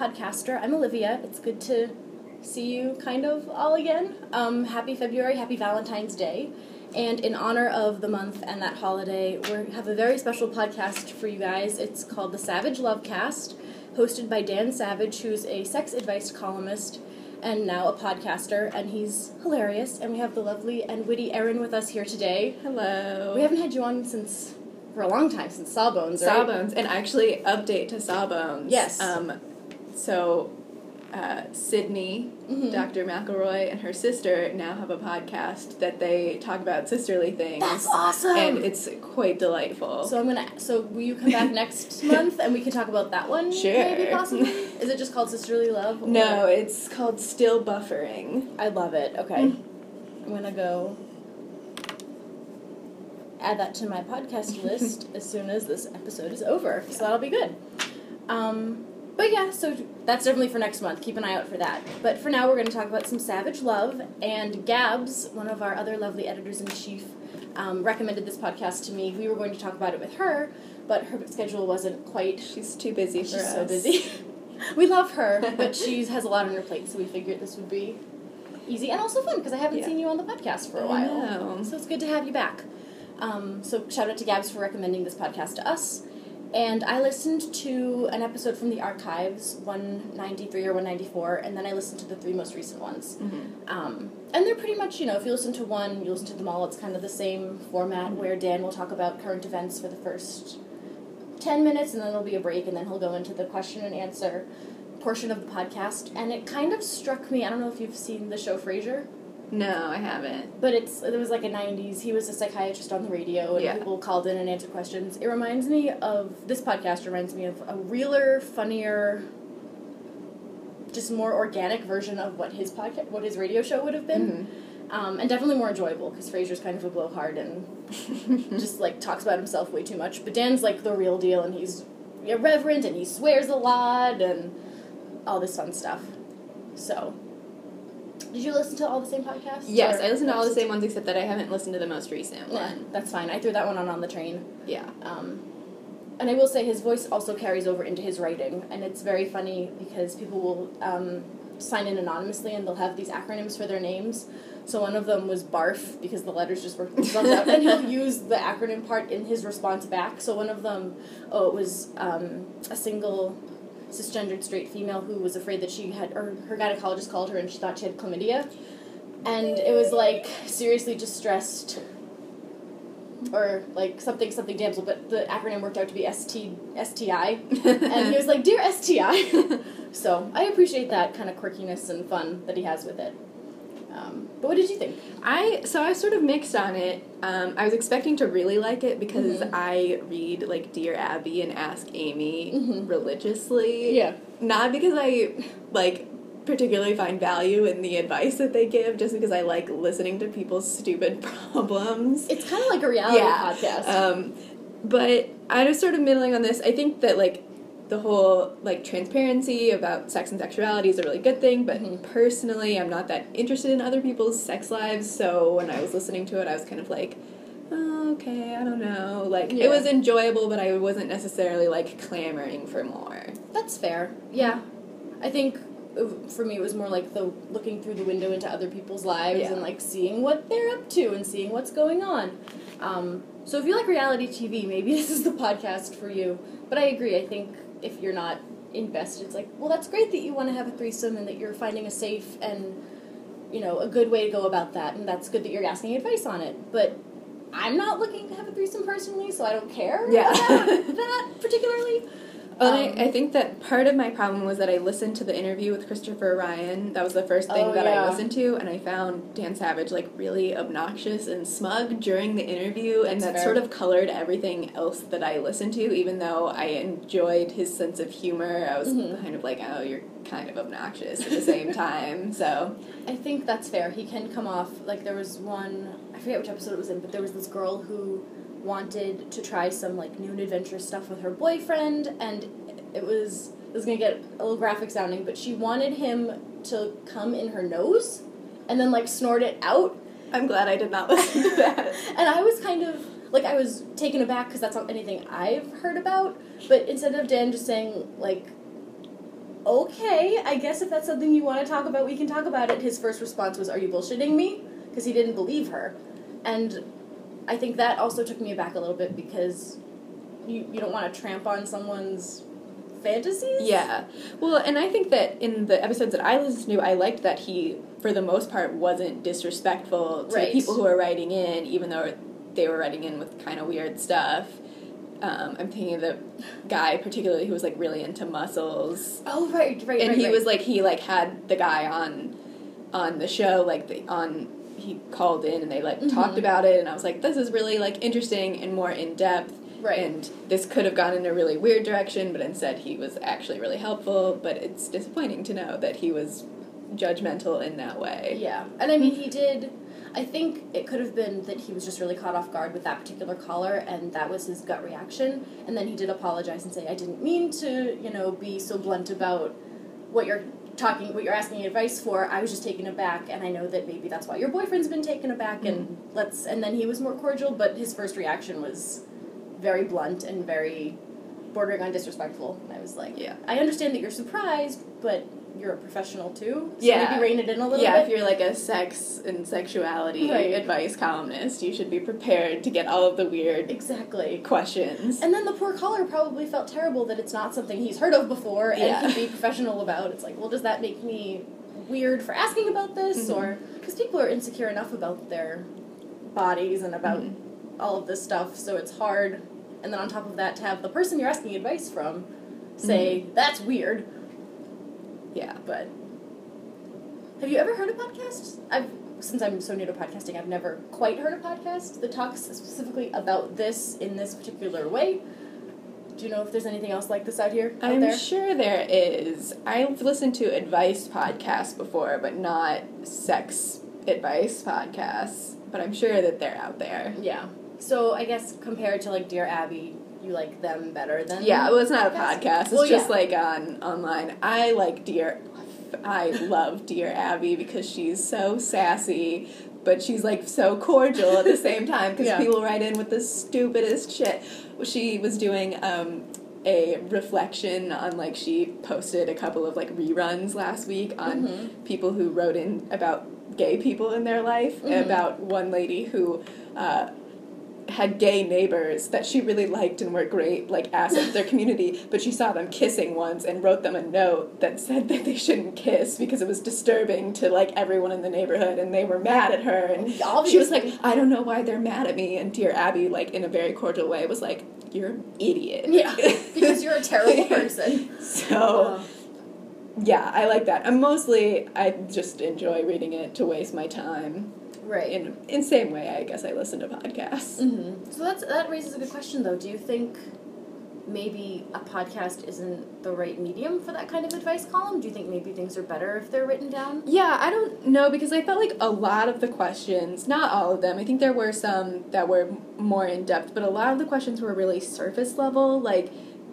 Podcaster. I'm Olivia. It's good to see you kind of all again. Um, happy February, happy Valentine's Day. And in honor of the month and that holiday, we have a very special podcast for you guys. It's called the Savage Love Cast, hosted by Dan Savage, who's a sex advice columnist and now a podcaster, and he's hilarious. And we have the lovely and witty Erin with us here today. Hello. We haven't had you on since for a long time since Sawbones, right? Sawbones, and actually update to Sawbones. Yes. Um, so, uh, Sydnee, Mhm. Dr. McElroy, and her sister now have a podcast that they talk about sisterly things. That's awesome. And it's quite delightful. So I'm gonna. So will you come back next month and we can talk about that one? Sure. Maybe possibly. Is it just called Sisterly Love? or- no, it's called Still Buffering. I love it. Okay. Mm. I'm gonna go add that to my podcast list as soon as this episode is over. So that'll be good. Um, but yeah, so that's definitely for next month. Keep an eye out for that. But for now, we're going to talk about some Savage Love. And Gabs, one of our other lovely editors in chief, um, recommended this podcast to me. We were going to talk about it with her, but her schedule wasn't quite She's too busy She's us. so busy. we love her, but she has a lot on her plate, so we figured this would be easy and also fun because I haven't Yeah. seen you on the podcast for a while. So it's good to have you back. Um, so shout out to Gabs for recommending this podcast to us. And I listened to an episode from the archives, 193 or 194, and then I listened to the three most recent ones. Mhm. Um, and they're pretty much, you know, if you listen to one, you listen to them all. It's kind of the same format where Dan will talk about current events for the first 10 minutes, and then there'll be a break, and then he'll go into the question and answer portion of the podcast. And it kind of struck me I don't know if you've seen the show Frasier, No, I haven't. but it's it was like a 90s. He was a psychiatrist on the radio, and Yeah. people called in and answered questions. It reminds me of this podcast, reminds me of a realer, funnier, just more organic version of what his podcast, what his radio show would have been. Um, and definitely more enjoyable because Frasier's kind of a blowhard and just like talks about himself way too much. But Dan's like the real deal, and he's irreverent and he swears a lot and all this fun stuff. So, did you listen to all the same podcasts? Yes, I listen to all the same ones except that I haven't listened to the most recent Yeah, one. that's fine. I threw that one on on the train. Yeah. Um, and I will say his voice also carries over into his writing, and it's very funny because people will um, sign in anonymously and they'll have these acronyms for their names. So one of them was BARF because the letters just worked themselves out, and he'll use the acronym part in his response back. So one of them, oh, it was um, a single cisgendered straight female who was afraid that she had, or her gynecologist called her and she thought she had chlamydia. And it was like seriously distressed or like something something damsel, but the acronym worked out to be ST, STI. and he was like, Dear STI. so I appreciate that kind of quirkiness and fun that he has with it. Um, but what did you think? I so I was sort of mixed on it. Um, I was expecting to really like it because Mhm. I read like Dear Abby and Ask Amy Mhm. religiously. Yeah. Not because I like particularly find value in the advice that they give, just because I like listening to people's stupid problems. It's kind of like a reality Yeah. podcast. Um, but I was sort of middling on this. I think that like the whole like transparency about sex and sexuality is a really good thing, but Mhm. personally, I'm not that interested in other people's sex lives. So when I was listening to it, I was kind of like, oh, okay, I don't know. Like Yeah. it was enjoyable, but I wasn't necessarily like clamoring for more. That's fair. Yeah. I think uh, for me it was more like the looking through the window into other people's lives Yeah. and like seeing what they're up to and seeing what's going on. Um, so if you like reality TV, maybe this is the podcast for you. But I agree. I think if you're not invested, it's like, well, that's great that you want to have a threesome and that you're finding a safe and you know a good way to go about that, and that's good that you're asking advice on it. But I'm not looking to have a threesome personally, so I don't care Yeah. about that particularly. Well, Um, I, I think that part of my problem was that I listened to the interview with Christopher Ryan. That was the first thing Oh, that yeah. I listened to, and I found Dan Savage like really obnoxious and smug during the interview, and that fair. sort of colored everything else that I listened to. Even though I enjoyed his sense of humor, I was Mhm. kind of like, oh, you're kind of obnoxious at the same time. So I think that's fair. He can come off like there was one I forget which episode it was in, but there was this girl who wanted to try some like new and adventurous stuff with her boyfriend, and it was it was gonna get a little graphic sounding, but she wanted him to come in her nose, and then like snort it out, I'm glad I did not listen to that. and I was kind of like I was taken aback because that's not anything I've heard about. But instead of Dan just saying like, "Okay, I guess if that's something you want to talk about, we can talk about it," his first response was, "Are you bullshitting me?" Because he didn't believe her, and I think that also took me aback a little bit because you you don't want to tramp on someone's fantasies. Yeah. Well, and I think that in the episodes that I listened to, I liked that he, for the most part, wasn't disrespectful to Right. the people who were writing in, even though they were writing in with kind of weird stuff. Um, I'm thinking of the guy particularly who was like really into muscles, Oh right, right, and right, he right. was like he like had the guy on on the show like the, on he called in and they like talked Mhm. about it, and I was like this is really like interesting and more in depth. right. And this could have gone in a really weird direction, but instead he was actually really helpful. But it's disappointing to know that he was judgmental in that way. Yeah, and I mean, he did. I think it could have been that he was just really caught off guard with that particular caller, and that was his gut reaction. And then he did apologize and say, "I didn't mean to, you know, be so blunt about what you're talking, what you're asking advice for. I was just taken aback, and I know that maybe that's why your boyfriend's been taken aback. And mm-hmm. let's." And then he was more cordial, but his first reaction was very blunt and very bordering on disrespectful. And I was like, Yeah. I understand that you're surprised, but." You're a professional too, so Yeah. maybe rein it in a little yeah, bit. if you're like a sex and sexuality Right. advice columnist, you should be prepared to get all of the weird Exactly. questions. And then the poor caller probably felt terrible that it's not something he's heard of before and Yeah. can be professional about. It's like, well, does that make me weird for asking about this? Mhm. Or because people are insecure enough about their bodies and about Mhm. all of this stuff, so it's hard. And then on top of that, to have the person you're asking advice from say, that's weird. Yeah. But have you ever heard a podcast? I've since I'm so new to podcasting, I've never quite heard a podcast that talks specifically about this in this particular way. Do you know if there's anything else like this out here? Out I'm there? sure there is. I've listened to advice podcasts before, but not sex advice podcasts. But I'm sure that they're out there. Yeah. So I guess compared to like Dear Abby, you like them better than Yeah, well, it's not a Podcast? It's Well, just yeah. like on online. I like Dear. I love Dear Abby because she's so sassy, but she's like so cordial at the same time because Yeah. people write in with the stupidest shit. She was doing um, a reflection on like she posted a couple of like reruns last week on Mhm. people who wrote in about gay people in their life. Mhm. About one lady who. Uh, had gay neighbors that she really liked and were great like assets to their community but she saw them kissing once and wrote them a note that said that they shouldn't kiss because it was disturbing to like everyone in the neighborhood and they were mad at her and she was like i don't know why they're mad at me and dear abby like in a very cordial way was like you're an idiot. Yeah, because you're a terrible person. so yeah i like that. And mostly i just enjoy reading it to waste my time right. in in same way i guess i listen to podcasts Mm-hmm. So that's that raises a good question though. Do you think maybe a podcast isn't the right medium for that kind of advice column? Do you think maybe things are better if they're written down? Yeah, I don't know because I felt like a lot of the questions, not all of them, I think there were some that were more in depth, but a lot of the questions were really surface level. Like,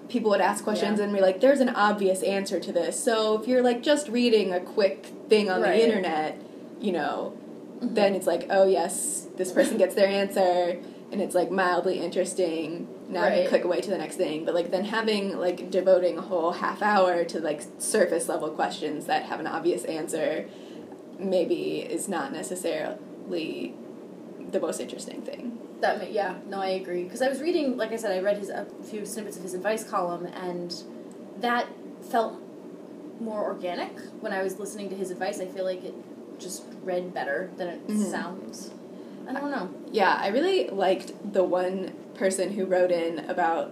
people would ask questions Yeah. and be like, there's an obvious answer to this. So if you're like just reading a quick thing on Right. the internet, you know, Mhm. then it's like, oh yes, this person gets their answer. And it's like mildly interesting. Now I can click away to the next thing. But like then having like devoting a whole half hour to like surface level questions that have an obvious answer maybe is not necessarily the most interesting thing. That may, yeah, no, I agree. Because I was reading, like I said, I read his a few snippets of his advice column, and that felt more organic when I was listening to his advice. I feel like it just read better than it Mhm. sounds. I don't know. Yeah, I really liked the one person who wrote in about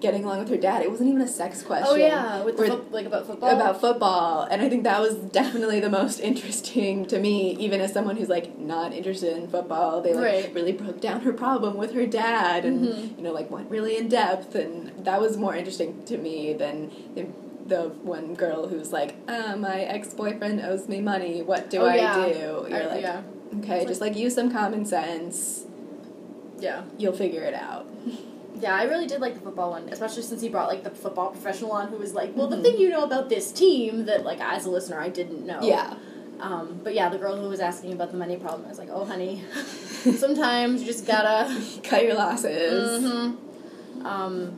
getting along with her dad. It wasn't even a sex question. Oh yeah, with the fo- like about football. about football and i think that was definitely the most interesting to me even as someone who's like not interested in football they like Right. really broke down her problem with her dad and Mhm. you know like went really in depth and that was more interesting to me than the, the one girl who's like uh, my ex-boyfriend owes me money what do Oh, i yeah. do you're I- like yeah, okay It's just like use some common sense yeah, you'll figure it out yeah. I really did like the football one, especially since he brought like the football professional on, who was like, "Well, the Mhm. thing you know about this team that like as a listener I didn't know." yeah Um, but yeah, the girl who was asking about the money problem, I was like, "Oh, honey, Sometimes you just gotta. Cut your losses. hmm Um,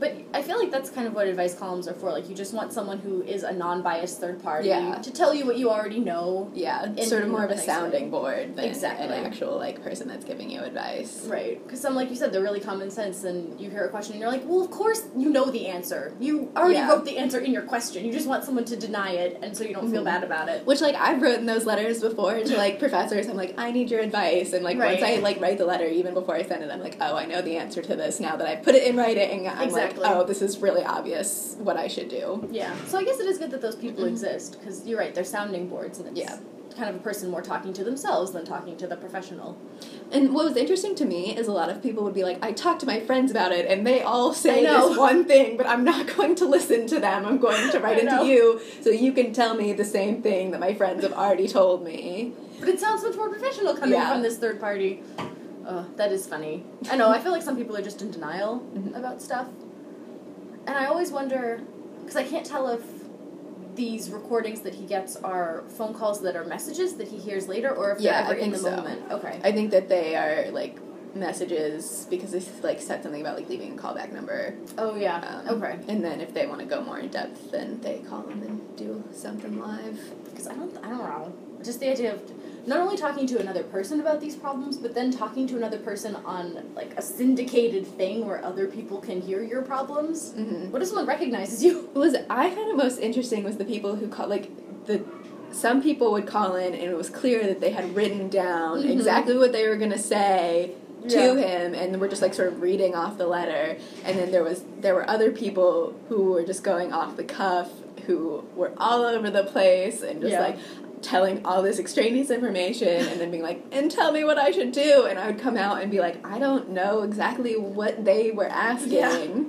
but I feel like that's kind of what advice columns are for. Like, you just want someone who is a non-biased third party Yeah. to tell you what you already know. Yeah, In sort of more of a sounding board than Exactly. an actual like person that's giving you advice. Right. Because some, like you said, they're really common sense, and you hear a question and you're like, well, of course you know the answer. You already Yeah. wrote the answer in your question. You just want someone to deny it, and so you don't feel Mhm. bad about it. Which like I've written those letters before to like professors. I'm like, I need your advice, and like once I like write the letter, even before I send it, I'm like, oh, I know the answer to this now that I put it in writing. I'm Exactly. like, oh, this is really obvious what I should do. Yeah. So I guess it is good that those people exist, because you're right, they're sounding boards, and it's Yeah. kind of a person more talking to themselves than talking to the professional. And what was interesting to me is a lot of people would be like, I talked to my friends about it, and they all say this one thing, but I'm not going to listen to them. I'm going to write into you so you can tell me the same thing that my friends have already told me. But it sounds much more professional coming Yeah. from this third party. Oh, that is funny. I know, I feel like some people are just in denial Mhm. about stuff. And I always wonder, because I can't tell if these recordings that he gets are phone calls that are messages that he hears later or if they're Yeah, I ever in the so. moment. Okay. I think that they are like messages because they like said something about like leaving a callback number. Oh, yeah. Um, okay. And then if they want to go more in depth, then they call them and do something live. Because I don't, I don't know. Just the idea of not only talking to another person about these problems, but then talking to another person on like a syndicated thing where other people can hear your problems. Mm-hmm. What if someone recognizes you? What was I found it most interesting was the people who call like the some people would call in and it was clear that they had written down Mhm. exactly what they were gonna say to Yeah. him and were just like sort of reading off the letter and then there was there were other people who were just going off the cuff who were all over the place and just Yeah. like telling all this extraneous information and then being like and tell me what I should do and I would come out and be like I don't know exactly what they were asking Yeah.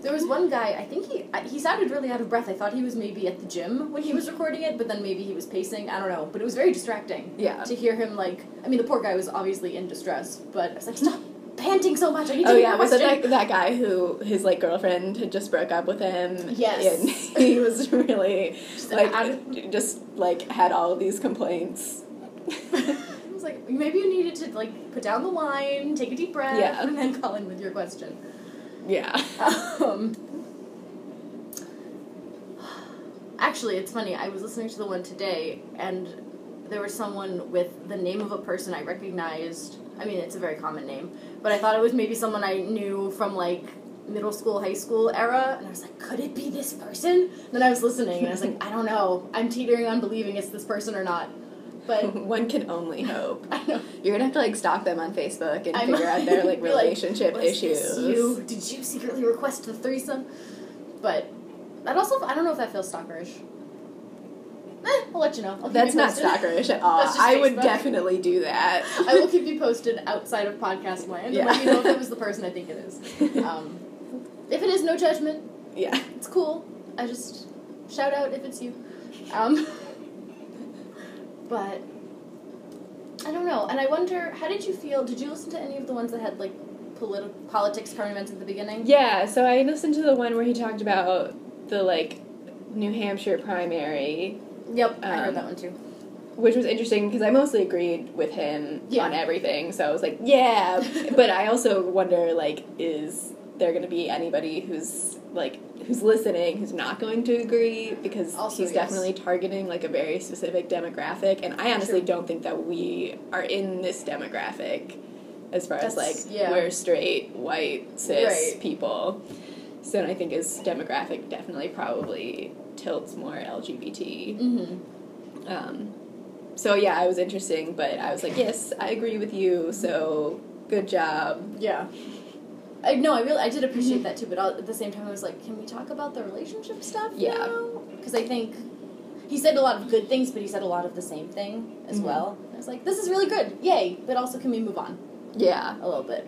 There was one guy. I think he he sounded really out of breath. I thought he was maybe at the gym when he was recording it, but then maybe he was pacing. I don't know. But it was very distracting yeah to hear him like. I mean, the poor guy was obviously in distress, but I was like, stop panting so much. I need to Oh yeah, was it question." that, that guy who his like girlfriend had just broke up with him? Yes. and he was really Just like of- just like had all of these complaints. I was like, maybe you needed to like put down the wine, take a deep breath, Yeah. and then call in with your question. yeah. Um, actually, it's funny. I was listening to the one today, and there was someone with the name of a person I recognized. I mean, it's a very common name, but I thought it was maybe someone I knew from like middle school, high school era, and I was like, could it be this person? then I was listening, and I was like, I don't know. I'm teetering on believing it's this person or not. But One can only hope. You're gonna have to like stalk them on Facebook and I figure out their like like, relationship this issues. You did you secretly request the threesome? But that also I don't know if that feels stalkerish. Eh, I'll let you know. I'll That's not stalkerish at all. That's just I would Facebook. definitely do that. I will keep you posted outside of podcast land Yeah. and let you know if it was the person I think it is. Um, if it is, no judgment. yeah. It's cool. I just shout out if it's you. Um, but I don't know, and I wonder how did you feel? Did you listen to any of the ones that had like politi- politics current events at the beginning? Yeah, so I listened to the one where he talked about the like New Hampshire primary Yep, I Um, heard that one too. which was interesting because I mostly agreed with him Yeah. on everything. So I was like, yeah, but I also wonder like, is there going to be anybody who's like who's listening who's not going to agree because Also, he's yes. definitely targeting like a very specific demographic, and I honestly True. don't think that we are in this demographic as far as like yeah. we're straight white cis Right. people. So I think his demographic definitely probably tilts more LGBT. Mm-hmm. Um, so yeah, it was interesting, but I was like, yes, I agree with you. So good job. Yeah. I no, I really I did appreciate that too, but all, at the same time I was like, can we talk about the relationship stuff? Yeah. Because I think he said a lot of good things, but he said a lot of the same thing as Mhm. well. I was like, this is really good, yay! But also, can we move on Yeah. a little bit?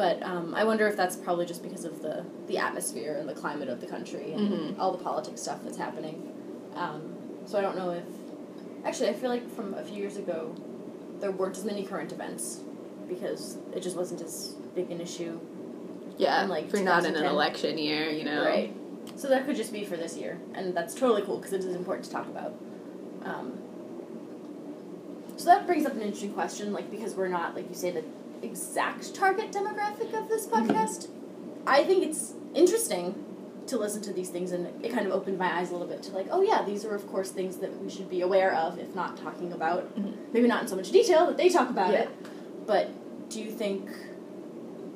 But um, I wonder if that's probably just because of the the atmosphere and the climate of the country and Mhm. all the politics stuff that's happening. Um, so I don't know if actually I feel like from a few years ago there weren't as many current events because it just wasn't as big an issue Yeah. Like, if you're not in an election year, you know. Right. So that could just be for this year, and that's totally cool because it is important to talk about. Um, So that brings up an interesting question, like because we're not, like you say, the exact target demographic of this Mm-hmm. podcast. I think it's interesting to listen to these things, and it kind of opened my eyes a little bit to like, oh yeah, these are of course things that we should be aware of, if not talking about. Mhm. Maybe not in so much detail that they talk about Yeah. it, but do you think?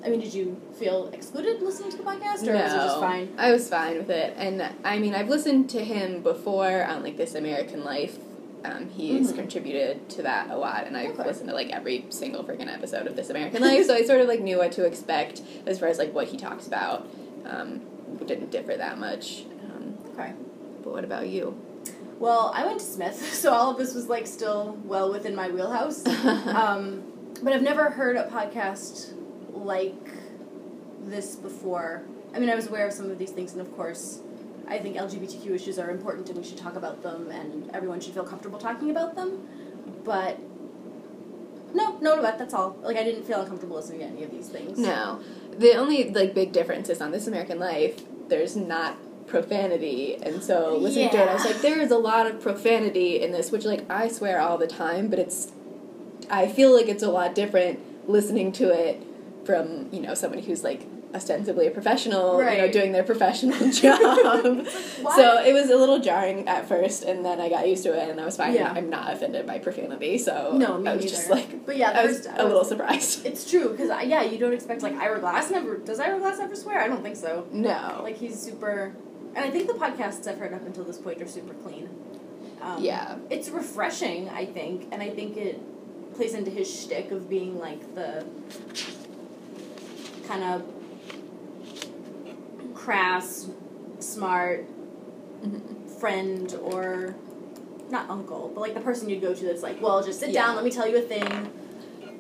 I mean, did you feel excluded listening to the podcast, or was it just fine? I was fine with it, and I mean, I've listened to him before on like This American Life. Um, he's Mhm. contributed to that a lot, and I've Okay. listened to like every single freaking episode of This American Life, so I sort of like knew what to expect as far as like what he talks about. Um, didn't differ that much. Um, Okay. but what about you? Well, I went to Smith, so all of this was like still well within my wheelhouse. um, but I've never heard a podcast like this before. I mean, I was aware of some of these things, and of course, I think LGBTQ issues are important and we should talk about them, and everyone should feel comfortable talking about them. But no, no, but that's all. Like, I didn't feel uncomfortable listening to any of these things. No, the only like big difference is on This American Life. There's not profanity, and so listening to it, I was like, there is a lot of profanity in this, which like I swear all the time, but it's, I feel like it's a lot different listening to it from you know somebody who's like ostensibly a professional, you know, doing their professional job. So it was a little jarring at first, and then I got used to it, and I was fine. Yeah. I'm not offended by profanity, so No, me I was neither. just like, But yeah, I was first- a I was- little surprised. It's true, because, yeah, you don't expect, like, Ira Glass never. Does Ira Glass ever swear? I don't think so. No, Like he's super, and I think the podcasts I've heard up until this point are super clean. Um, Yeah. it's refreshing, I think, and I think it plays into his shtick of being like the kind of crass, smart Mhm. friend or not uncle, but like the person you'd go to that's like, well, just sit Yeah. down, let me tell you a thing.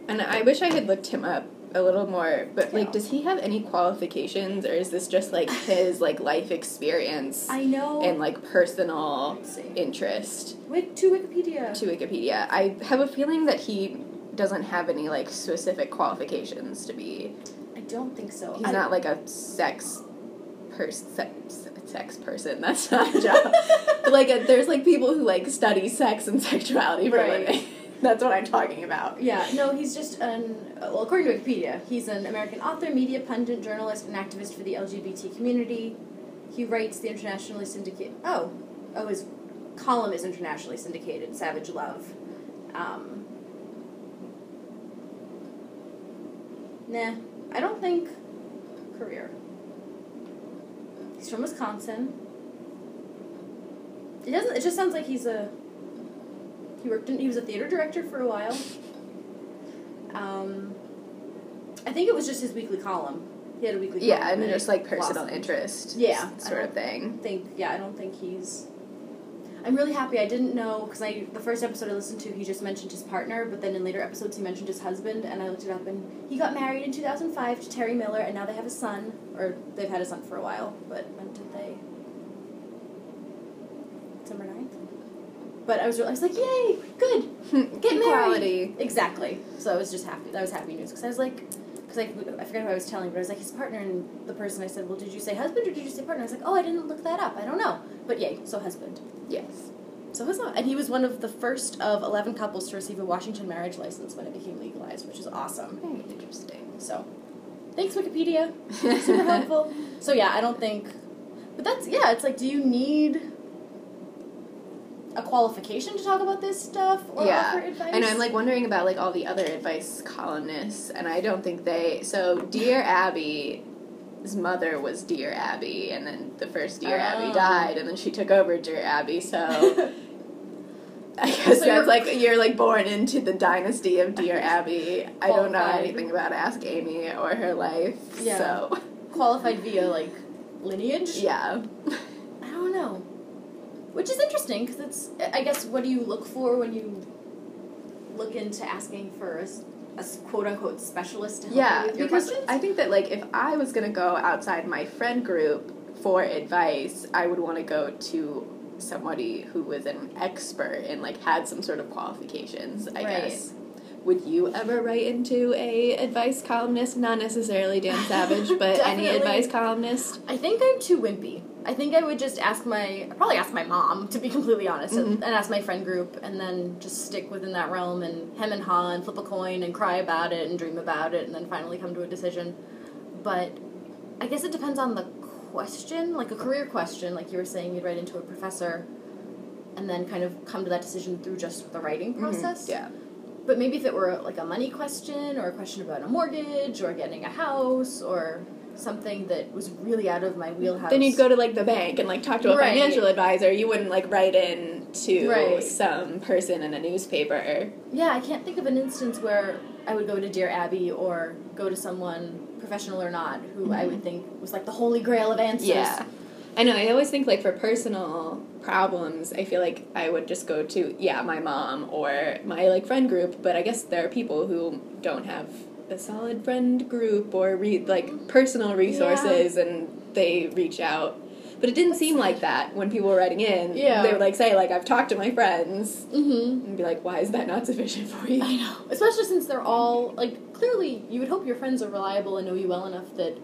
And I wish I had looked him up a little more, but Yeah. like, does he have any qualifications, or is this just like his like life experience I know. and like personal interest Wik- to Wikipedia. to Wikipedia? I have a feeling that he doesn't have any like specific qualifications to be. I don't think so. He's I- not like a sex person. Sex, sex person. That's not a job. But, like, a, there's like people who like study sex and sexuality for a Right. living. That's what I'm talking about. Yeah, no, he's just an, uh, well, according to Wikipedia, he's an American author, media pundit, journalist, and activist for the LGBT community. He writes the internationally syndicated, oh, oh, his column is internationally syndicated, Savage Love. Um, nah, I don't think career. He's from Wisconsin. It doesn't, it just sounds like he's a, he worked in, he was a theater director for a while. Um, I think it was just his weekly column. He had a weekly Yeah, column. and it just like personal blossomed. interest. Yeah, sort of thing. think yeah i don't think he's i'm really happy i didn't know because i the first episode i listened to he just mentioned his partner but then in later episodes he mentioned his husband and i looked it up and he got married in 2005 to terry miller and now they have a son or they've had a son for a while but when did they? December 9th but i was really, i was like yay good get Equality. married. Exactly so i was just happy that was happy news because i was like because I, I forget who I was telling, but I was like his partner and the person I said, well, did you say husband or did you say partner? I was like, oh, I didn't look that up. I don't know. But yay, so husband. Yes. So his and he was one of the first of eleven couples to receive a Washington marriage license when it became legalized, which is awesome. Very interesting. So, thanks Wikipedia, super helpful. So yeah, I don't think, but that's yeah. It's like, do you need a qualification to talk about this stuff or yeah, offer advice? Know. I'm like wondering about like all the other advice columnists, and I don't think they. So, Dear Abby. His mother was Dear Abby, and then the first Dear Oh. Abby died, and then she took over Dear Abby. So I guess So you're- that's like you're like born into the dynasty of Dear Abby. I don't know anything about Ask Amy or her life. Yeah. So qualified via like lineage. yeah. I don't know. Which is interesting because it's, I guess, what do you look for when you look into asking for a quote unquote specialist to help Yeah, you with your because questions? I think that like if I was gonna go outside my friend group for advice, I would want to go to somebody who was an expert and like had some sort of qualifications. I Right. guess. would you ever write into a advice columnist? Not necessarily Dan Savage, but any advice columnist. I think I'm too wimpy. I think I would just ask my, I'd probably ask my mom, to be completely honest, Mhm. and ask my friend group, and then just stick within that realm and hem and haw and flip a coin and cry about it and dream about it and then finally come to a decision. But I guess it depends on the question, like a career question, like you were saying, you'd write into a professor and then kind of come to that decision through just the writing process. Mhm, Yeah. But maybe if it were like a money question or a question about a mortgage or getting a house or something that was really out of my wheelhouse. Then you'd go to like the bank and like talk to a Right. financial advisor. You wouldn't like write in to Right. some person in a newspaper. Yeah, I can't think of an instance where I would go to Dear Abby or go to someone, professional or not, who I would mm-hmm. think was like the holy grail of answers. Yeah. I know, I always think like for personal problems, I feel like I would just go to, yeah, my mom or my like friend group, but I guess there are people who don't have a solid friend group or read like personal resources and they reach out. But it didn't seem like that when people were writing in. Yeah. They would like say like I've talked to my friends Mm-hmm. and be like, why is that not sufficient for you? I know. Especially since they're all like clearly you would hope your friends are reliable and know you well enough that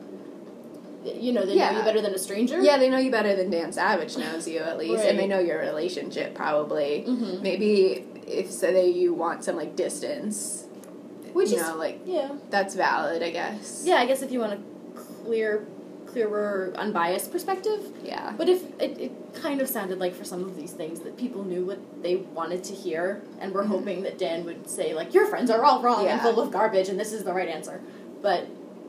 you know, they know you better than a stranger. Yeah, they know you better than Dan Savage knows you at least, and they know your relationship probably. Mhm. Maybe if say you want some like distance, Which you is know, like yeah. that's valid, I guess. Yeah, I guess if you want a clear clearer, unbiased perspective. Yeah. But if it, it kind of sounded like for some of these things that people knew what they wanted to hear and were Mhm. hoping that Dan would say like your friends are all wrong and full of garbage and this is the right answer. But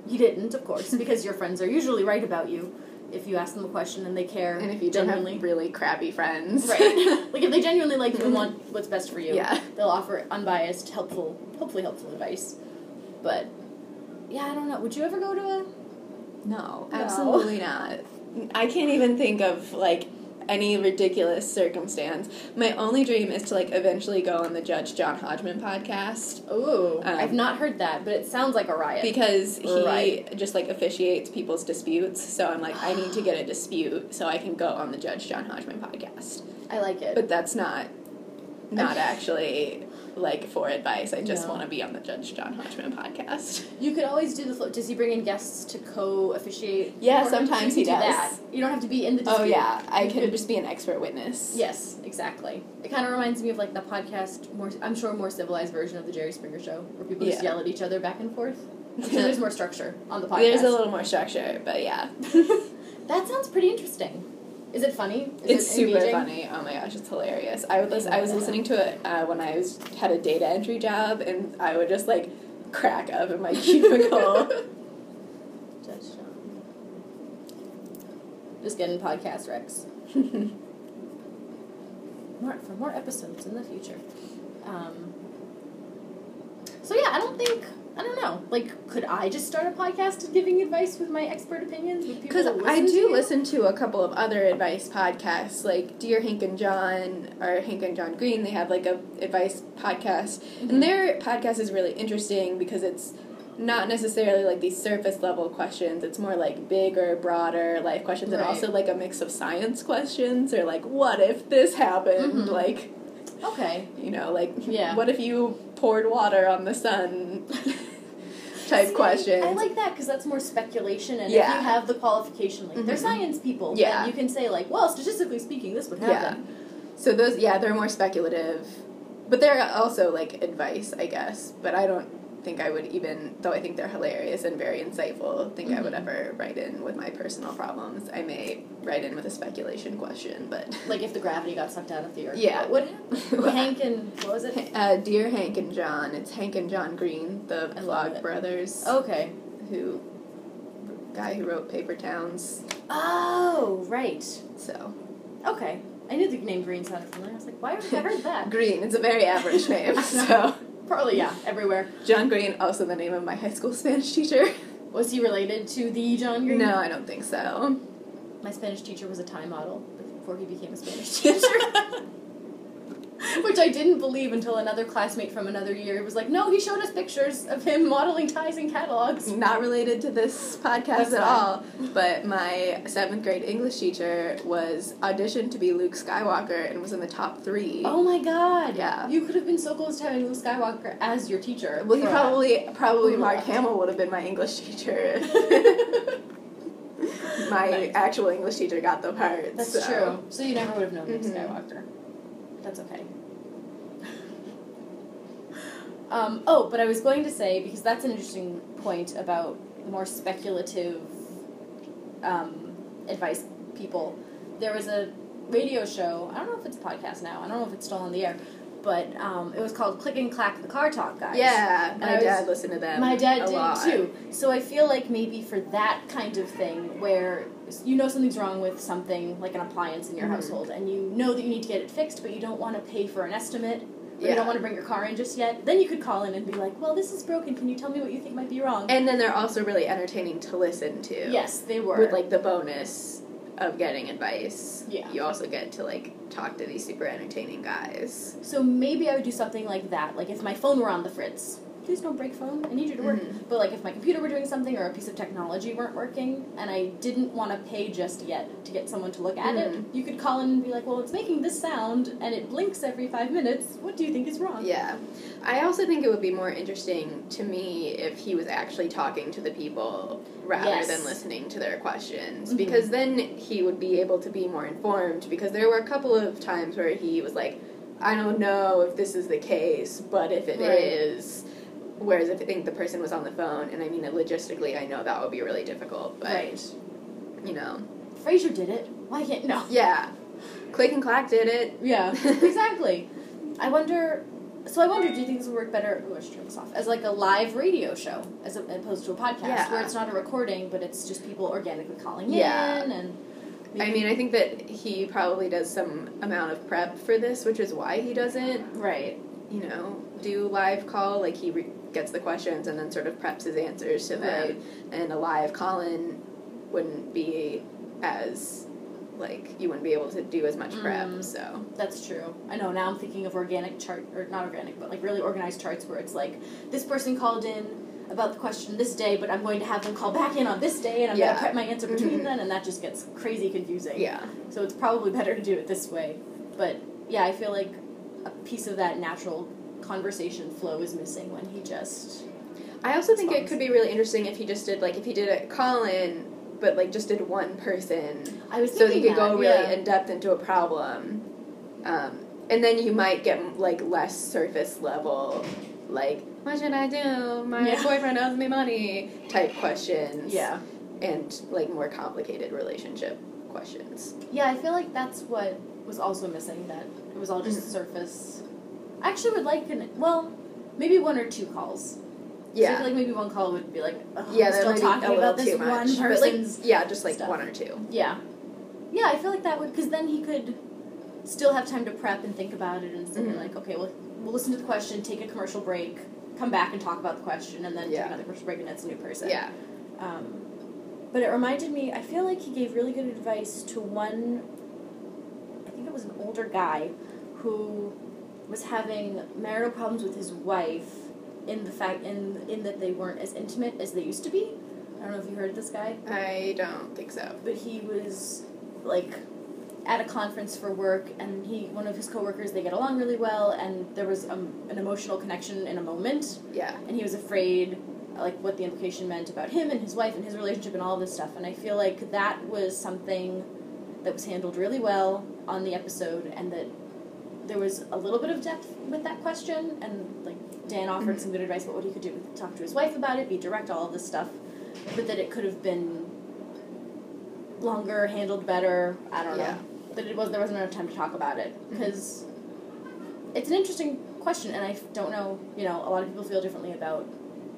he didn't, of course, because your friends are usually right about you if you ask them a question and they care And if you don't genuinely. have really crappy friends, right. like if they genuinely like you and want what's best for you, Yeah. they'll offer unbiased, helpful, hopefully helpful advice. But yeah, I don't know. Would you ever go to a no, No. absolutely not. I can't even think of like any ridiculous circumstance. My only dream is to like eventually go on the Judge John Hodgman podcast Ooh, Um, I've not heard that, but it sounds like a riot. because he just like officiates people's disputes. So I'm like, I need to get a dispute so I can go on the Judge John Hodgman podcast. I like it. But that's not not actually like for advice. I just No. want to be on the Judge John Hodgman podcast. you could always do the float. Does he bring in guests to co-officiate? Yeah, sometimes he do does. that. You don't have to be in the. Oh yeah, I You can could- just be an expert witness. Yes, exactly. It kind of reminds me of like the podcast, more I'm sure more civilized version of the Jerry Springer show, where people just yell at each other back and forth. Sure there's more structure on the podcast. There's a little more structure, but yeah. that sounds pretty interesting. Is it funny? Is it's it super engaging? funny. Oh my gosh, it's hilarious. I would listen, I was listening to it uh, when I was had a data entry job, and I would just like crack up in my cubicle. Just getting podcast recs. more for more episodes in the future. Um, so yeah, I don't think I don't know. Like, could I just start a podcast giving advice with my expert opinions? Because I do you? listen to a couple of other advice podcasts, like Dear Hank and John or Hank and John Green. They have like a advice podcast, Mhm. and their podcast is really interesting because it's not necessarily like these surface level questions. It's more like bigger, broader life questions, and also like a mix of science questions or like what if this happened, Mhm. like Okay. you know, like Yeah. what if you poured water on the sun, type See, questions. I like that because that's more speculation, and if you have the qualification, like they're Mhm. science people, Yeah. you can say like, well, statistically speaking, this would Yeah. happen. So those, yeah, they're more speculative, but they're also like advice, I guess. But I don't think I would even, though I think they're hilarious and very insightful. Think I would Mhm. ever write in with my personal problems. I may write in with a speculation question, but Like if the gravity got sucked out of the earth. Yeah. What happened? Hank and what was it? uh, dear Hank and John, it's Hank and John Green, the I Vlogbrothers, Okay. who guy who wrote Paper Towns. Oh, right. So Okay. I knew the name Green sounded familiar. I was like, why have I heard that? Green, it's a very average name. So Probably, yeah, everywhere. John Green, also the name of my high school Spanish teacher. Was he related to the John Green? No, I don't think so. My Spanish teacher was a tie model before he became a Spanish teacher. Which I didn't believe until another classmate from another year was like, no, he showed us pictures of him modeling ties in catalogs. Not related to this podcast That's at fine. all, but my seventh grade English teacher was auditioned to be Luke Skywalker and was in the top three. Oh my god. Yeah. You could have been so close to having Luke Skywalker as your teacher. Well, he probably probably. Mark Hamill would have been my English teacher. my Nice. actual English teacher got the part. That's so. true. So you never would have known Luke Mhm. Skywalker. That's okay. Um, oh, but I was going to say because that's an interesting point about the more speculative um, advice people. There was a radio show. I don't know if it's a podcast now. I don't know if it's still on the air, but um, it was called "Click and Clack: The Car Talk Guys." Yeah, my I was- dad listened to them. My dad did lot. too. So I feel like maybe for that kind of thing where you know something's wrong with something like an appliance in your Mhm. household and you know that you need to get it fixed but you don't want to pay for an estimate or you don't want to bring your car in just yet, then you could call in and be like, "Well, this is broken. Can you tell me what you think might be wrong?" And then they're also really entertaining to listen to. yes, they were. With like the bonus of getting advice. Yeah. You also get to like talk to these super entertaining guys. so maybe I would do something like that. Like if my phone were on the fritz, please don't break phone. I need you to work. Mhm. But like if my computer were doing something or a piece of technology weren't working and I didn't want to pay just yet to get someone to look at it, Mhm. you could call in and be like, "Well, it's making this sound and it blinks every 5 minutes. What do you think is wrong?" Yeah. I also think it would be more interesting to me if he was actually talking to the people rather Yes. than listening to their questions Mhm. because then he would be able to be more informed because there were a couple of times where he was like I don't know if this is the case, but if it is, Right. Whereas if I think the person was on the phone and I mean logistically I know that would be really difficult, but Right. you know. Frasier did it. Why can't no? Yeah. Click and Clack did it. Yeah, exactly. I wonder. So I wonder, do you think this would work better? Oh, I should turn this off. As like a live radio show, as opposed to a podcast, Yeah. where it's not a recording, but it's just people organically calling Yeah. in and. I mean, I think that he probably does some amount of prep for this, which is why he doesn't, right. you know, do live call. Like he re- gets the questions and then sort of preps his answers to them. Right. And a live call in wouldn't be as like you wouldn't be able to do as much prep. Mm. So That's true. I know. Now I'm thinking of organic chart, or not organic, but like really organized charts where it's like this person called in about the question this day, but I'm going to have them call back in on this day, and I'm Yeah. going to prep my answer between Mhm. then, and that just gets crazy confusing. yeah, So it's probably better to do it this way. But yeah, I feel like a piece of that natural conversation flow is missing when he just. I also think it could be really interesting if he just did like if he did a call in, but like just did one person I was so that you could go really yeah. in depth into a problem, um, and then you might get like less surface level, like what should I do? My Yeah. boyfriend owes me money type questions. Yeah. and like more complicated relationship questions. Yeah, I feel like that's what was also missing. That it was all just Mhm. surface. I actually would like an well, maybe one or two calls. Yeah. I feel like maybe one call would be like, oh, yeah, I'm still talking about this too one person's. like, yeah, just like stuff. one or two. yeah, yeah, I feel like that would because then he could still have time to prep and think about it and say Mhm. like, okay, well, we'll listen to the question, take a commercial break, come back and talk about the question, and then Yeah. take another commercial break, and it's a new person. Yeah, Um, but it reminded me, I feel like he gave really good advice to one, I think it was an older guy who was having marital problems with his wife in the fact in in that they weren't as intimate as they used to be. I don't know if you heard of this guy, I don't think so. but he was like at a conference for work and he one of his coworkers they get along really well and there was um, an emotional connection in a moment Yeah, and he was afraid like what the implication meant about him and his wife and his relationship and all this stuff and i feel like that was something that was handled really well on the episode and that there was a little bit of depth with that question and like dan offered Mhm. some good advice about what he could do talk to his wife about it be direct all of this stuff but that it could have been longer handled better i don't Yeah. know that it was there wasn't enough time to talk about it because it's an interesting question and I don't know you know a lot of people feel differently about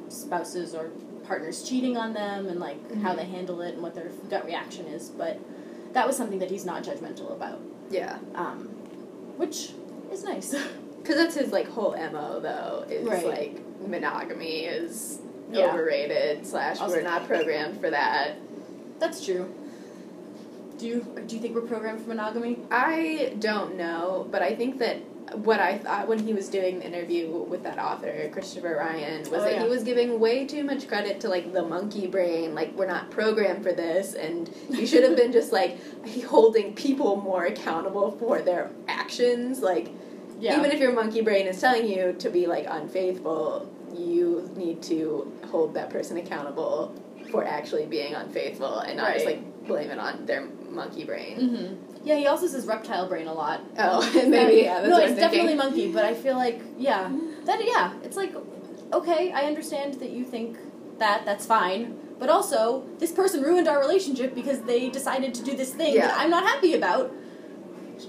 spouses or partners cheating on them and like how Mhm. they handle it and what their gut reaction is but that was something that he's not judgmental about yeah. um, which is nice Because that's his like whole mo though is Right. like monogamy is Yeah. overrated slash Also- we're not programmed for that. that's true do you do you think we're programmed for monogamy I don't know, but I think that what I thought when he was doing the interview with that author, Christopher Ryan, was Oh, that yeah. he was giving way too much credit to like the monkey brain, like we're not programmed for this, and you should have been just like holding people more accountable for their actions. Like Yeah. even if your monkey brain is telling you to be like unfaithful, you need to hold that person accountable for actually being unfaithful and not just like blame it on their monkey brain. hmm Yeah, he also says reptile brain a lot. Oh, maybe yeah. That's no, it's definitely monkey, but I feel like yeah, that yeah, it's like okay, I understand that you think that that's fine, but also this person ruined our relationship because they decided to do this thing Yeah. that I'm not happy about.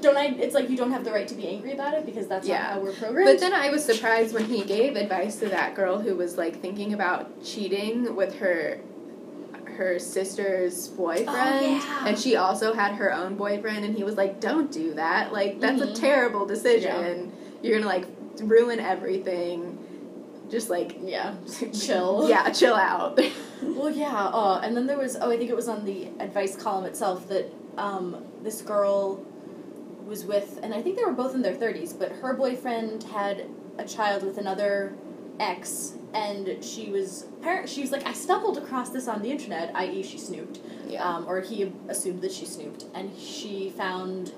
Don't I? It's like you don't have the right to be angry about it because that's Yeah. not how we're programmed. But then I was surprised when he gave advice to that girl who was like thinking about cheating with her her sister's boyfriend Oh, yeah. and she also had her own boyfriend and he was like don't do that like that's Mhm. a terrible decision you're gonna like ruin everything just like yeah, chill. yeah chill out Well, yeah. Uh, and then there was oh, I think it was on the advice column itself that um, this girl was with, and I think they were both in their thirties, but her boyfriend had a child with another ex, and she was apparent. She was like, I stumbled across this on the internet, i.e., she snooped, um, or he assumed that she snooped, and she found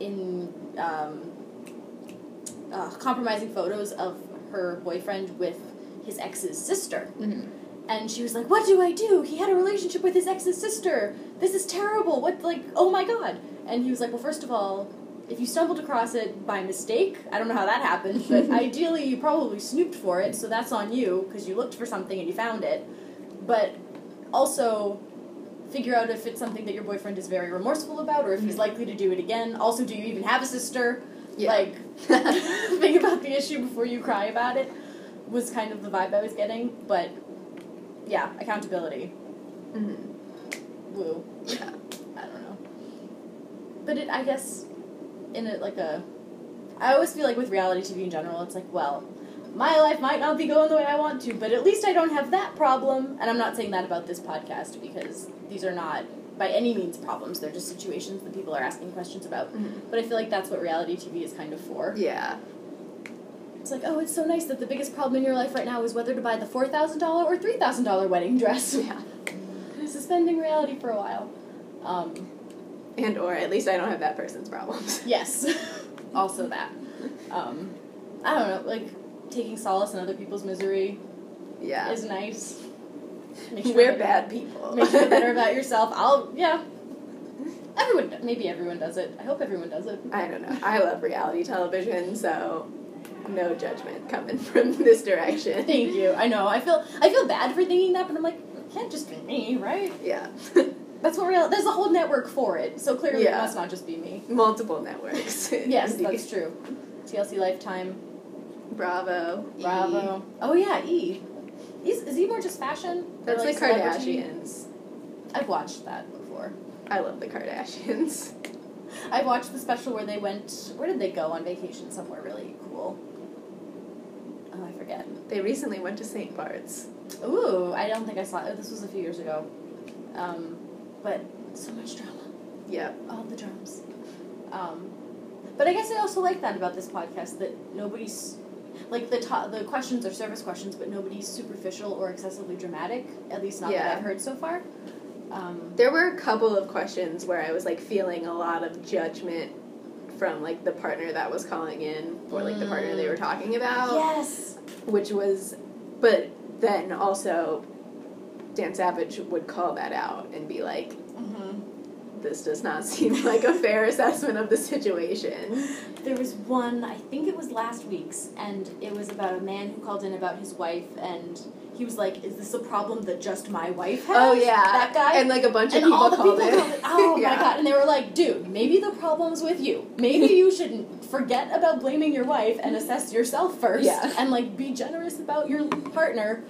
in um, uh, compromising photos of her boyfriend with his ex's sister. Mhm. And she was like, "What do I do? He had a relationship with his ex's sister. This is terrible. What like, oh my god." And he was like, "Well, first of all, if you stumbled across it by mistake, I don't know how that happened, but ideally you probably snooped for it, so that's on you because you looked for something and you found it. But also figure out if it's something that your boyfriend is very remorseful about or if he's Mhm. likely to do it again. Also, do you even have a sister? Yeah. Like think about the issue before you cry about it was kind of the vibe I was getting, but yeah, accountability. Mhm. Woo. yeah I don't know. But it, I guess, in a like a, I always feel like with reality TV in general, it's like, well, my life might not be going the way I want to, but at least I don't have that problem. And I'm not saying that about this podcast because these are not by any means problems. They're just situations that people are asking questions about. Mhm. But I feel like that's what reality TV is kind of for. yeah It's like, oh, it's so nice that the biggest problem in your life right now is whether to buy the four thousand dollar or three thousand dollar wedding dress. yeah Suspending reality for a while. Um, and or at least I don't have that person's problems Yes. also that. Um, I don't know, like taking solace in other people's misery yeah is nice. Make we're bad people Make you feel better about yourself. I'll yeah. Everyone, maybe everyone does it. I hope everyone does it. I don't know. I love reality television, so no judgment coming from this direction. Thank you. I know. I feel I feel bad for thinking that, but I'm like, it can't just be me, right? Yeah. That's what real. There's a whole network for it, so clearly Yeah. it must not just be me. Multiple networks. Yes, Indeed. that's true. TLC Lifetime, Bravo. E. Bravo. Oh yeah, E. Is, is E more just fashion? That's like, the? Kardashians. I've watched that before. I love the Kardashians. I watched the special where they went. Where did they go on vacation? Somewhere really cool. Oh, I forget. They recently went to St. Bart's. Ooh, I don't think I saw it. This was a few years ago. Um, but so much drama. Yeah. All the drums. Um, but I guess I also like that about this podcast that nobody's like the to- the questions are service questions, but nobody's superficial or excessively dramatic. At least not Yeah. that I've heard so far. Um, There were a couple of questions where I was like feeling a lot of judgment from like the partner that was calling in or like the partner they were talking about. yes. which was but then also Dan Savage would call that out and be like hmm this does not seem like a fair assessment of the situation. There was one, I think it was last week's, and it was about a man who called in about his wife, and he was like, "Is this a problem that just my wife has?" Oh yeah, that guy. and like a bunch of and people all the called people in. called it. Oh Yeah. my god! And they were like, "Dude, maybe the problem's with you. Maybe you shouldn't forget about blaming your wife and assess yourself first, Yeah. and like be generous about your partner."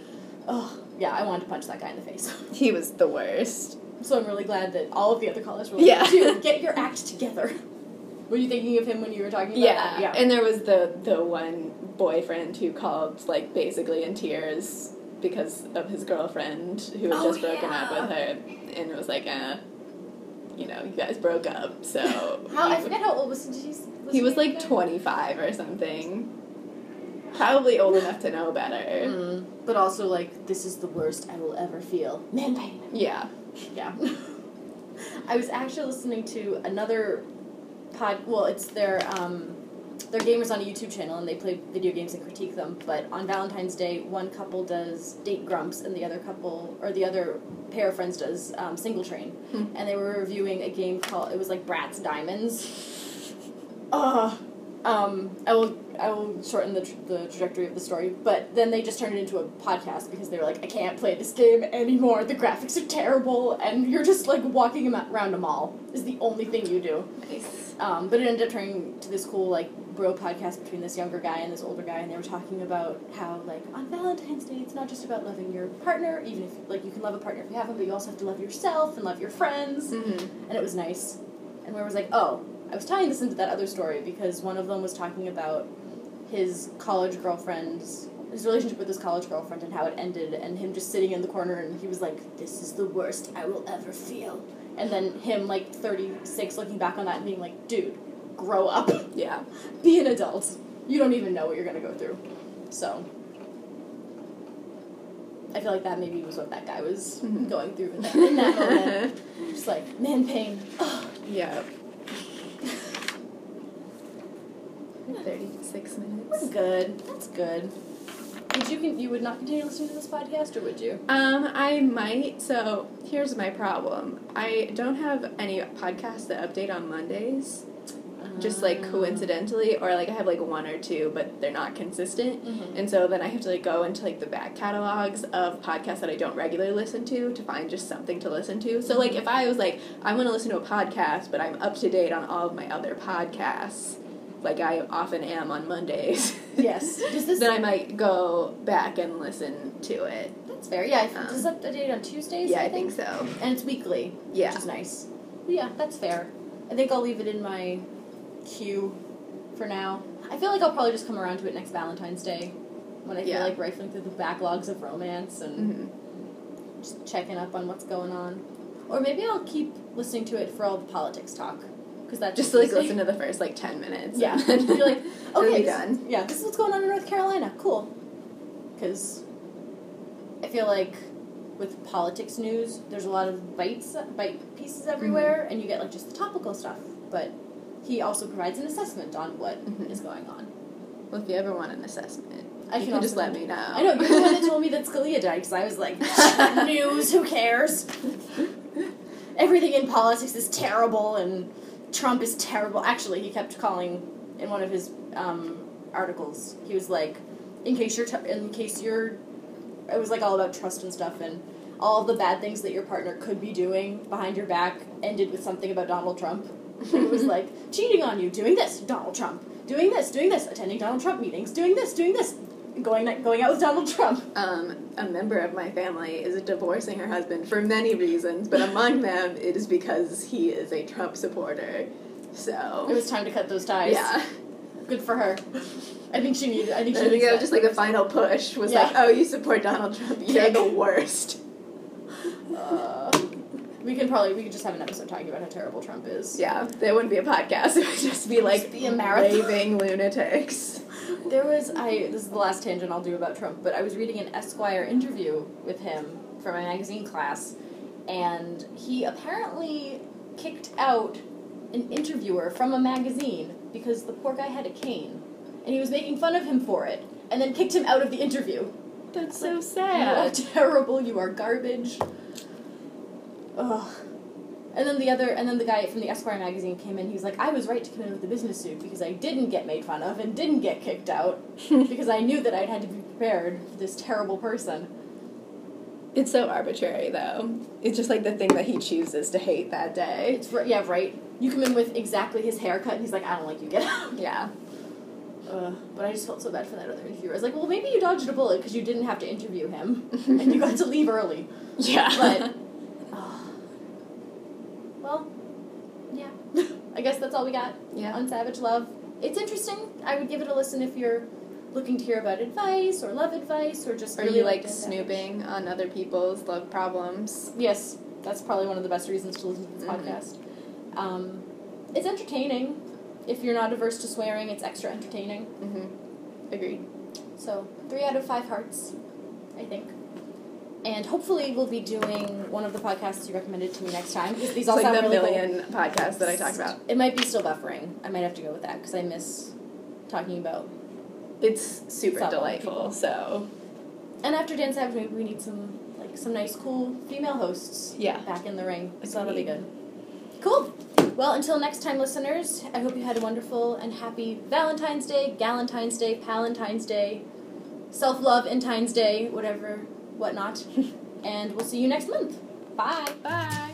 Oh yeah, I wanted to punch that guy in the face. He was the worst. So I'm really glad that all of the other callers were like, Yeah. "Dude, get your act together." Were you thinking of him when you were talking about Yeah. that? Yeah. and there was the the one boyfriend who called like basically in tears because of his girlfriend who had Oh, just broken up with her, and it was like, uh, you know, you guys broke up, so. How I forget how old was he? Was He was like 25 or something. Probably old enough to know better. Mm, but also like this is the worst I will ever feel. Man pain. Yeah. Yeah. I was actually listening to another pod. Well, it's their um, they're gamers on a YouTube channel and they play video games and critique them. But on Valentine's Day, one couple does date grumps and the other couple or the other pair of friends does um, single train. Hmm. And they were reviewing a game called it was like Bratz Diamonds. Uh, um, I will I will shorten the, tra- the trajectory of the story, but then they just turned it into a podcast because they were like, I can't play this game anymore. The graphics are terrible, and you're just like walking around a mall is the only thing you do. Nice. Um, but it ended up turning to this cool like bro podcast between this younger guy and this older guy, and they were talking about how like on Valentine's Day it's not just about loving your partner, even if like you can love a partner if you have one, but you also have to love yourself and love your friends Mm-hmm. and it was nice. And where was like, oh, I was tying this into that other story because one of them was talking about his college girlfriend's his relationship with his college girlfriend and how it ended, and him just sitting in the corner and he was like, "This is the worst I will ever feel." And then him like thirty six looking back on that and being like, "Dude, grow up, Yeah. be an adult. You don't even know what you're gonna go through." So. I feel like that maybe was what that guy was Mhm. going through in that, in that moment. Just like, man pain. Yep. 36 minutes. That's good. That's good. Would you you would not continue listening to this podcast, or would you? Um, I might. So here's my problem. I don't have any podcasts that update on Mondays. Just like Um, coincidentally, or like I have like one or two, but they're not consistent. Mhm. And so then I have to like go into like the back catalogs of podcasts that I don't regularly listen to to find just something to listen to. So like if I was like I want to listen to a podcast, but I'm up to date on all of my other podcasts, like I often am on Mondays. Yes. Does this? then I might go back and listen to it. That's fair. Yeah. Um, Does that update on Tuesdays? Yeah, I think so. And it's weekly. Yeah. Which is nice. Yeah, that's fair. I think I'll leave it in my queue for now. I feel like I'll probably just come around to it next Valentine's Day when I feel like rifling through the backlogs of romance and hmm just checking up on what's going on. Or maybe I'll keep listening to it for all the politics talk because that's Just like listen to the first like ten minutes. Yeah, you're like, okay, this- done. Yeah, this is what's going on in North Carolina. Cool. Because I feel like with politics news, there's a lot of bites, bite pieces everywhere, Mm-hmm. and you get like just the topical stuff. But he also provides an assessment on what is Mhm. going on. Well, if you ever want an assessment, I you can can just let me know. I know you're the one that told me that Scalia died because I was like, news. Who cares? Everything in politics is terrible, and Trump is terrible. Actually, he kept calling in one of his um, articles. He was like, in case you're, t- in case you're, it was like all about trust and stuff, and all the bad things that your partner could be doing behind your back ended with something about Donald Trump. it was like cheating on you, doing this, Donald Trump, doing this, doing this, attending Donald Trump meetings, doing this, doing this, going going out with Donald Trump. Um, a member of my family is divorcing her husband for many reasons, but among them it is because he is a Trump supporter. So it was time to cut those ties. yeah, Good for her. I think she needed. I think I she think it was just like the final push was Yeah. like, oh, you support Donald Trump, you're the worst. Uh, we can probably we could just have an episode talking about how terrible Trump is. Yeah, there wouldn't be a podcast. It would just be like Just be a marathon. raving lunatics. There was I. This is the last tangent I'll do about Trump, but I was reading an Esquire interview with him for my magazine class, and he apparently kicked out an interviewer from a magazine because the poor guy had a cane, and he was making fun of him for it, and then kicked him out of the interview. That's so You are sad. terrible. You are garbage. Ugh. And then the other, and then the guy from the Esquire magazine came in. He was like, "I was right to come in with the business suit because I didn't get made fun of and didn't get kicked out because I knew that I'd had to be prepared for this terrible person." It's so arbitrary, though. It's just like the thing that he chooses to hate that day. It's ri- yeah, right. You come in with exactly his haircut, and he's like, "I don't like you. Get out." Yeah. Ugh. But I just felt so bad for that other interviewer. I was like, "Well, maybe you dodged a bullet because you didn't have to interview him and you got to leave early." Yeah. But. Well, yeah. I guess that's all we got yeah. on Savage Love. It's interesting. I would give it a listen if you're looking to hear about advice or love advice or just Are really you like to Savage. snooping on other people's love problems? Yes, that's probably one of the best reasons to listen to this Mhm. podcast. Um, it's entertaining. If you're not averse to swearing, it's extra entertaining. Mm-hmm. Agreed. So three out of five hearts, I think. And hopefully we'll be doing one of the podcasts you recommended to me next time because these It's all like sound the really cool. million podcasts that I talked about. It might be still buffering. I might have to go with that because I miss talking about. It's super delightful. people. So And after Dan Savage, maybe we need some like some nice, cool female hosts yeah. back in the ring. So that'll be good. Cool. Well, until next time, listeners, I hope you had a wonderful and happy Valentine's Day, Galentine's Day, Palentine's Day, self love in Times Day, whatever, whatnot. and we'll see you next month. Bye. Bye.